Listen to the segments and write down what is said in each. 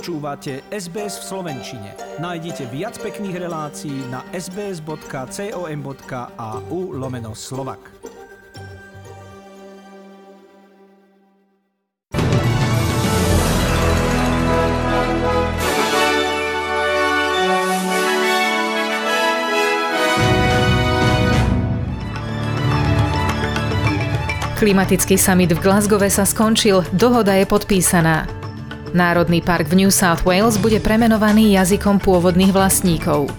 Počúvate SBS v Slovenčine. Nájdite viac pekných relácií na sbs.com.au lomeno slovak. Klimatický summit v Glasgowe sa skončil, dohoda je podpísaná. Národný park v New South Wales bude premenovaný jazykom pôvodných vlastníkov.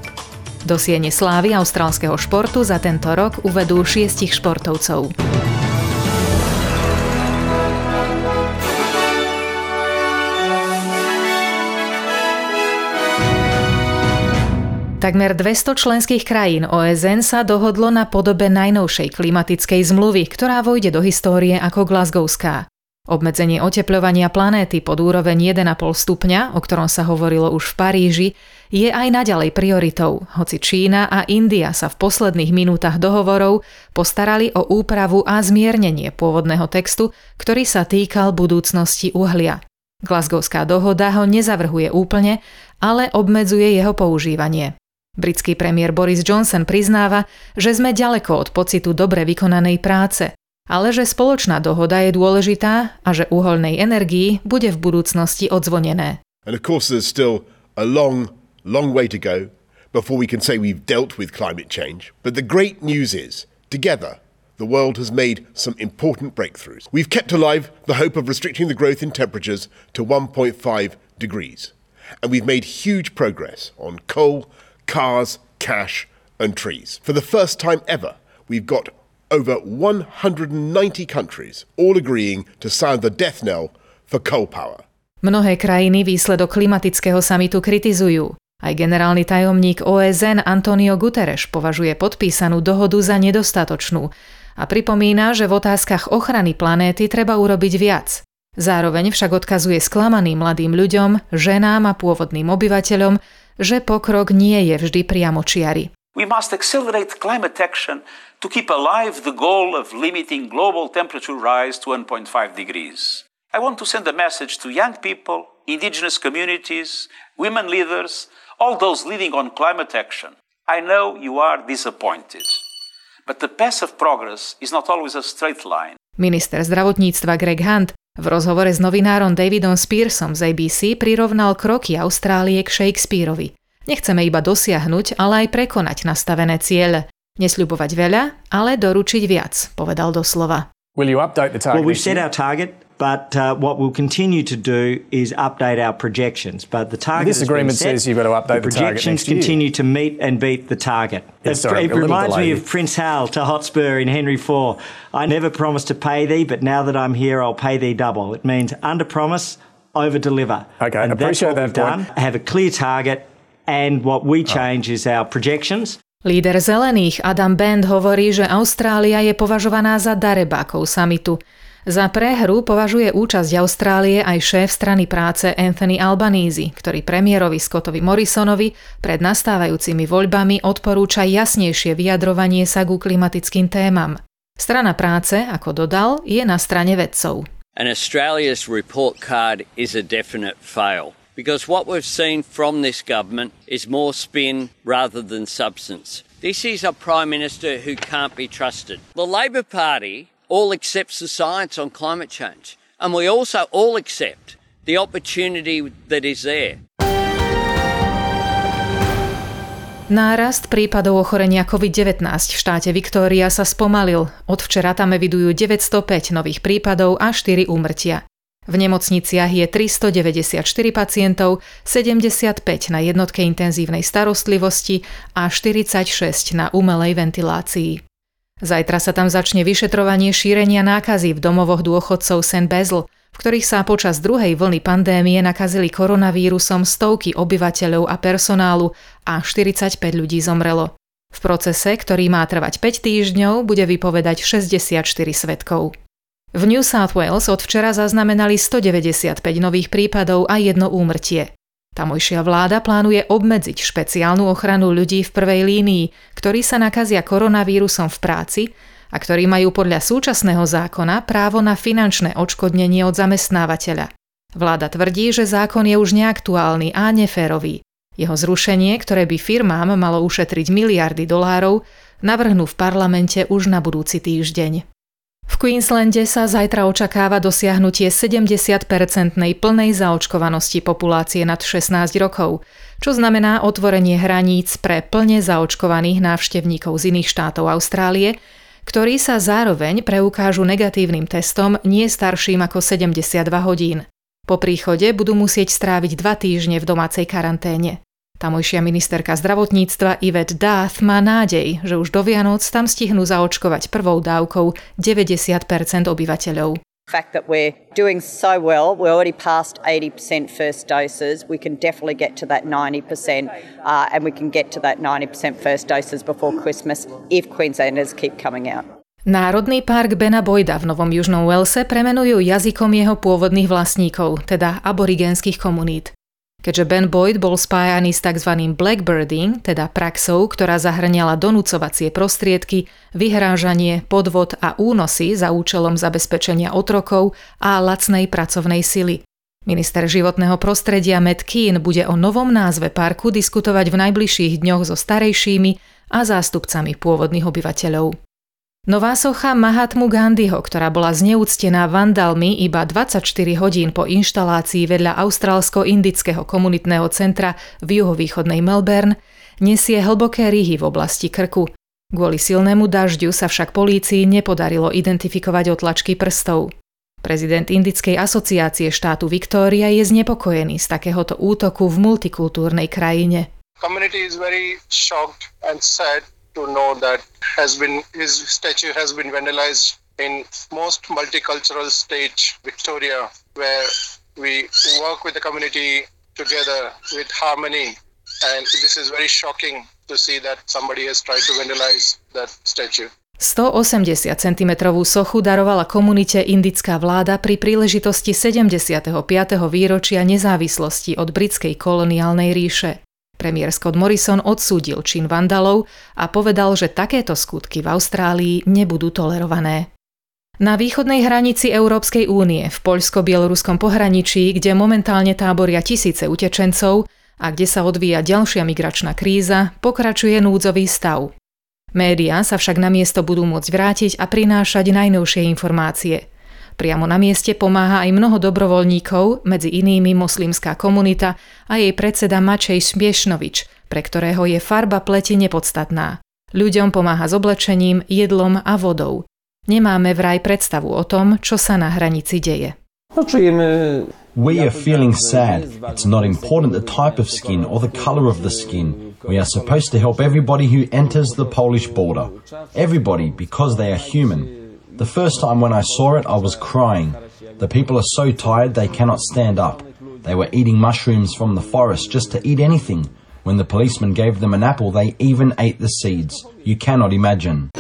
Do siene slávy austrálskeho športu za tento rok uvedú šiestich športovcov. Takmer 200 členských krajín OSN sa dohodlo na podobe najnovšej klimatickej zmluvy, ktorá vojde do histórie ako Glasgowská. Obmedzenie oteplovania planéty pod úroveň 1,5 stupňa, o ktorom sa hovorilo už v Paríži, je aj naďalej prioritou, hoci Čína a India sa v posledných minútach dohovorov postarali o úpravu a zmiernenie pôvodného textu, ktorý sa týkal budúcnosti uhlia. Glasgowská dohoda ho nezavrhuje úplne, ale obmedzuje jeho používanie. Britský premiér Boris Johnson priznáva, že sme ďaleko od pocitu dobre vykonanej práce – ale že spoločná dohoda je dôležitá a že uholnej energii bude v budúcnosti odzvonené. And of course there's still a long, long way to go before we can say we've dealt with climate change. But the great news is, together, the world has made some important breakthroughs. We've kept alive the hope of restricting the growth in temperatures to 1.5 degrees. And we've made huge progress on coal, cars, cash, and trees. For the first time ever, we've got over 190 countries, all agreeing to sound the death knell for coal power. Mnohé krajiny výsledok klimatického samitu kritizujú. Aj generálny tajomník OSN Antonio Guterres považuje podpísanú dohodu za nedostatočnú a pripomína, že v otázkach ochrany planéty treba urobiť viac. Zároveň však odkazuje sklamaným mladým ľuďom, ženám a pôvodným obyvateľom, že pokrok nie je vždy priamočiary. We must accelerate climate action to keep alive the goal of limiting global temperature rise to 1.5 degrees. I want to send a message to young people, indigenous communities, women leaders, all those leading on climate action. I know you are disappointed. But the path of progress is not always a straight line. Minister zdravotníctva Greg Hunt v rozhovore s novinárom Davidom Spearsom z ABC prirovnal kroky Austrálie k Shakespeareovi. Nechceme iba dosiahnuť, ale aj prekonať nastavené ciele. Nesľubovať veľa, ale doručiť viac, povedal doslova. Will you update the target? Well, we've set our target, but uh, what we'll continue to do is update our projections. But the target this agreement set, says you've got to update the, the projections continue to meet and beat the target. Yeah, it, sorry, it reminds me of Prince Hal to Hotspur in Henry IV. I never promised to pay thee, but now that I'm here, I'll pay thee double. It means under promise, over deliver. Okay, and appreciate that's what that we've done. Have a clear target, and what we change is our projections. Líder zelených Adam Band hovorí, že Austrália je považovaná za darebákov samitu. Za prehru považuje účasť Austrálie aj šéf strany práce Anthony Albanese, ktorý premiérovi Scottovi Morrisonovi pred nastávajúcimi voľbami odporúča jasnejšie vyjadrovanie sa ku klimatickým témam. Strana práce, ako dodal, je na strane vedcov. And Australia's report card is a definite fail. Because what we've seen from this government is more spin rather than substance. This is a Prime Minister who can't be trusted. The Labor Party all accepts the science on climate change, and we also all accept the opportunity that is there. Nárast prípadov ochorenia COVID-19 v štáte Viktória sa spomalil. Od včera tam evidujú 905 nových prípadov a 4 úmrtia. V nemocniciach je 394 pacientov, 75 na jednotke intenzívnej starostlivosti a 46 na umelej ventilácii. Zajtra sa tam začne vyšetrovanie šírenia nákazy v domovoch dôchodcov St. Basil, v ktorých sa počas druhej vlny pandémie nakazili koronavírusom stovky obyvateľov a personálu a 45 ľudí zomrelo. V procese, ktorý má trvať 5 týždňov, bude vypovedať 64 svetkov. V New South Wales od včera zaznamenali 195 nových prípadov a jedno úmrtie. Tamojšia vláda plánuje obmedziť špeciálnu ochranu ľudí v prvej línii, ktorí sa nakazia koronavírusom v práci a ktorí majú podľa súčasného zákona právo na finančné odškodnenie od zamestnávateľa. Vláda tvrdí, že zákon je už neaktuálny a neférový. Jeho zrušenie, ktoré by firmám malo ušetriť miliardy dolárov, navrhnú v parlamente už na budúci týždeň. V Queenslande sa zajtra očakáva dosiahnutie 70-percentnej plnej zaočkovanosti populácie nad 16 rokov, čo znamená otvorenie hraníc pre plne zaočkovaných návštevníkov z iných štátov Austrálie, ktorí sa zároveň preukážu negatívnym testom nie starším ako 72 hodín. Po príchode budú musieť stráviť dva týždne v domácej karanténe. Tamojšia ministerka zdravotníctva Yvette Dath má nádej, že už do Vianoc tam stihnú zaočkovať prvou dávkou 90% obyvateľov. fact that we're doing so well, we're already past 80% first doses. We can definitely get to that 90%, uh, and we can get to that 90% first doses before Christmas if Queenslanders keep coming out. Národný park Bena Boyda v Novom Južnom Walese premenujú jazykom jeho pôvodných vlastníkov, teda aborigenských komunít. Keďže Ben Boyd bol spájaný s tzv. blackbirding, teda praxou, ktorá zahrňala donúcovacie prostriedky, vyhrážanie, podvod a únosy za účelom zabezpečenia otrokov a lacnej pracovnej sily. Minister životného prostredia Matt Keane bude o novom názve parku diskutovať v najbližších dňoch so starejšími a zástupcami pôvodných obyvateľov. Nová socha Mahatmu Gandhiho, ktorá bola zneúctená vandalmi iba 24 hodín po inštalácii vedľa austrálsko-indického komunitného centra v juhovýchodnej Melbourne, nesie hlboké rýhy v oblasti krku. Kvôli silnému dažďu sa však polícii nepodarilo identifikovať otlačky prstov. Prezident Indickej asociácie štátu Viktória je znepokojený z takéhoto útoku v multikultúrnej krajine. Community is very shocked and sad to know that has been his statue has been vandalized in most multicultural state Victoria where we work with the community together with harmony and this is very shocking to see that somebody has tried to vandalize that statue. 180 cm sochu darovala komunite indická vláda pri príležitosti 75. výročia nezávislosti od britskej koloniálnej ríše. Premiér Scott Morrison odsúdil čin vandalov a povedal, že takéto skutky v Austrálii nebudú tolerované. Na východnej hranici Európskej únie v poľsko-bieloruskom pohraničí, kde momentálne táboria tisíce utečencov a kde sa odvíja ďalšia migračná kríza, pokračuje núdzový stav. Média sa však na miesto budú môcť vrátiť a prinášať najnovšie informácie – Priamo na mieste pomáha aj mnoho dobrovoľníkov, medzi inými moslimská komunita a jej predseda Mačej Smiešnovič, pre ktorého je farba pleti nepodstatná. Ľuďom pomáha s oblečením, jedlom a vodou. Nemáme vraj predstavu o tom, čo sa na hranici deje. We are feeling sad. It's not important the type of skin or the color of the skin. We are supposed to help everybody who enters the Polish border. Everybody, because they are human. The first time when I saw it, I was crying. The people are so tired they cannot stand up. They were eating mushrooms from the forest just to eat anything. When the policeman gave them an apple, they even ate the seeds. You cannot imagine.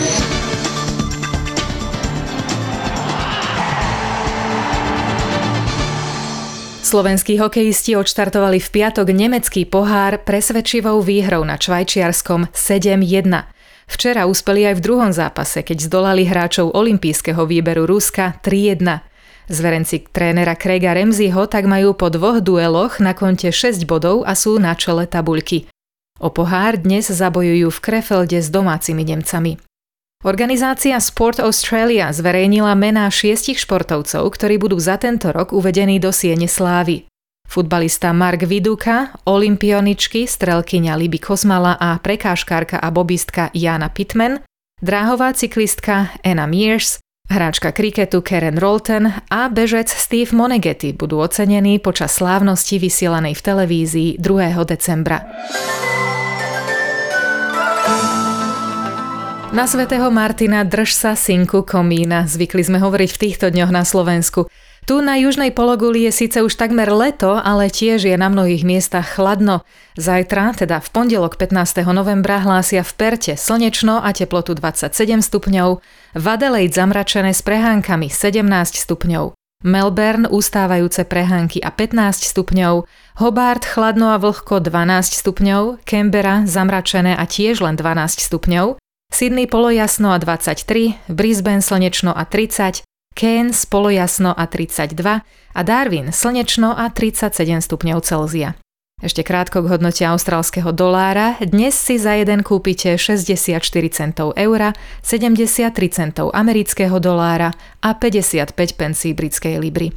Slovenskí hokejisti odštartovali v piatok nemecký pohár presvedčivou výhrou na Švajčiarskom 7-1. Včera uspeli aj v druhom zápase, keď zdolali hráčov olympijského výberu Ruska 3-1. Zverenci trénera Craiga Remziho tak majú po dvoch dueloch na konte 6 bodov a sú na čele tabuľky. O pohár dnes zabojujú v Krefelde s domácimi Nemcami. Organizácia Sport Australia zverejnila mená šiestich športovcov, ktorí budú za tento rok uvedení do Siene Slávy futbalista Mark Viduka, olimpioničky, strelkyňa Liby Kozmala a prekážkárka a bobistka Jana Pittman, dráhová cyklistka Anna Mears, hráčka kriketu Karen Rolton a bežec Steve Moneghetti budú ocenení počas slávnosti vysielanej v televízii 2. decembra. Na svätého Martina drž sa synku komína, zvykli sme hovoriť v týchto dňoch na Slovensku. Tu na južnej pologuli je síce už takmer leto, ale tiež je na mnohých miestach chladno. Zajtra, teda v pondelok 15. novembra, hlásia v Perte slnečno a teplotu 27 stupňov, v Adelaide zamračené s prehánkami 17 stupňov. Melbourne ustávajúce prehánky a 15 stupňov, Hobart chladno a vlhko 12 stupňov, Canberra zamračené a tiež len 12 stupňov, Sydney polojasno a 23, Brisbane slnečno a 30, Keynes polojasno a 32 a Darwin slnečno a 37 stupňov Celzia. Ešte krátko k hodnote austrálskeho dolára. Dnes si za jeden kúpite 64 centov eura, 73 centov amerického dolára a 55 pencí britskej libry.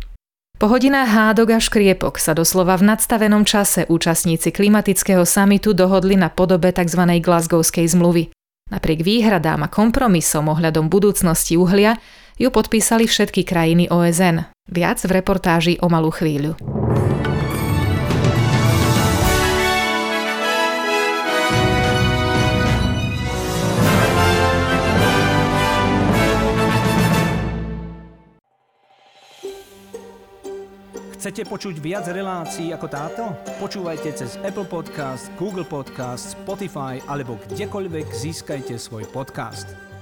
Po hodinách hádok a škriepok sa doslova v nadstavenom čase účastníci klimatického samitu dohodli na podobe tzv. Glasgowskej zmluvy. Napriek výhradám a kompromisom ohľadom budúcnosti uhlia ju podpísali všetky krajiny OSN. Viac v reportáži o malú chvíľu. Chcete počuť viac relácií ako táto? Počúvajte cez Apple Podcast, Google Podcast, Spotify alebo kdekoľvek získajte svoj podcast.